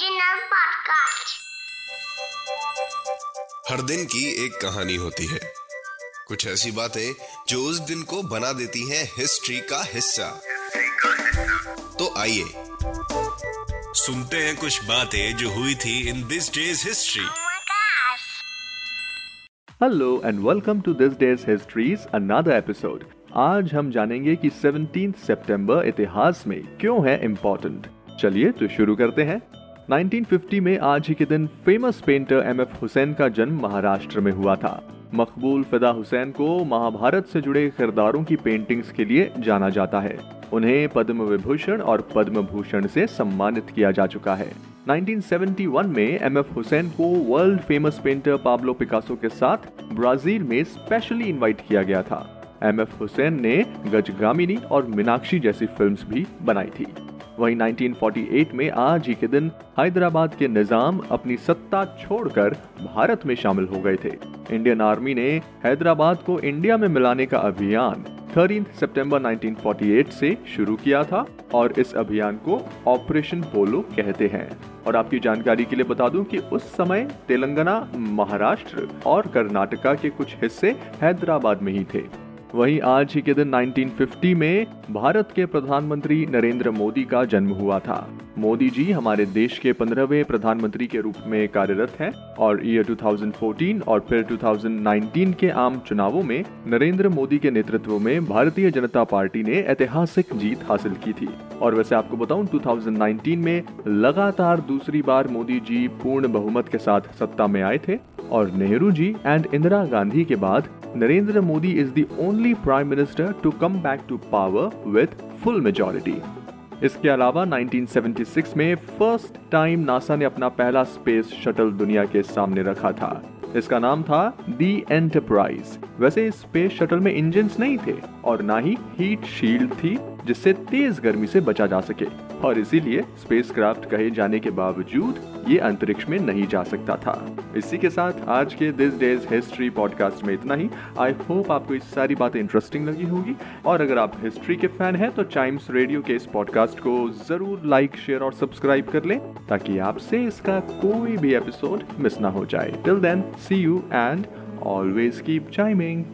Podcast. हर दिन की एक कहानी होती है। कुछ ऐसी बातें जो उस दिन को बना देती हैं हिस्ट्री का हिस्सा। तो आइए सुनते हैं कुछ बातें जो हुई थी in this day's history! Hello and welcome to this day's history's another episode आज हम जानेंगे कि 17 सितंबर इतिहास में क्यों है इम्पोर्टेंट चलिए तो शुरू करते हैं। 1950 में आज ही के दिन famous painter M F Hussain का जन्म महाराष्ट्र में हुआ था। मकबूल फिदा हुसैन को महाभारत से जुड़े किरदारों की पेंटिंग्स के लिए जाना जाता है। उन्हें पद्म विभूषण और पद्म भूषण से सम्मानित किया जा चुका है। 1971 में एम एफ़ हुसैन को world famous painter Pablo Picasso के साथ ब्राज़ील में स्पेशली इनवाइट किया गया था। एम एफ़ हुसैन ने गजगामिनी और मीनाक्षी जैसी फिल्म्स भी बनाई थी। वहीं 1948 में आज ही के दिन हैदराबाद के निज़ाम अपनी सत्ता छोड़कर भारत में शामिल हो गए थे। इंडियन आर्मी ने हैदराबाद को इंडिया में मिलाने का अभियान 13 सितंबर 1948 से शुरू किया था और इस अभियान को ऑपरेशन पोलो कहते हैं। और आपकी जानकारी के लिए बता दूँ कि उस समय तेलंगाना, महाराष्ट्र और कर्नाटका के कुछ हिस्से हैदराबाद में ही थे। वहीं आज ही के दिन 1950 में भारत के प्रधानमंत्री नरेंद्र मोदी का जन्म हुआ था। मोदी जी हमारे देश के पंद्रहवें प्रधानमंत्री के रूप में कार्यरत हैं और ईयर 2014 और फिर 2019 के आम चुनावों में नरेंद्र मोदी के नेतृत्व में भारतीय जनता पार्टी ने ऐतिहासिक जीत हासिल की थी। और वैसे आपको बताऊँ 2019 में लगातार दूसरी बार मोदी जी पूर्ण बहुमत के साथ सत्ता में आए थे। और नेहरू जी एंड इंदिरा गांधी के बाद Narendra Modi is the only prime minister to come back to power with full majority इसके अलावा 1976 में फ़र्स्ट टाइम नासा ने अपना पहला स्पेस शटल दुनिया के सामने रखा था। इसका नाम था दी एंटरप्राइज वैसे स्पेस शटल में इंजन नहीं थे और ना ही हीट शील्ड थी, जिससे तेज गर्मी से बचा जा सके। और इसीलिए स्पेसक्राफ्ट कहे जाने के बावजूद ये अंतरिक्ष में नहीं जा सकता था। इसी के साथ आज के दिस डेज़ हिस्ट्री पॉडकास्ट में इतना ही। आई होप आपको इस सारी बातें इंटरेस्टिंग लगी होगी। और अगर आप हिस्ट्री के फ़ैन हैं तो टाइम्स रेडियो के इस पॉडकास्ट को ज़रूर लाइक शेयर और सब्सक्राइब कर लें, ताकि आपसे इसका कोई भी एपिसोड मिस ना हो जाए। Till then see you and always keep chiming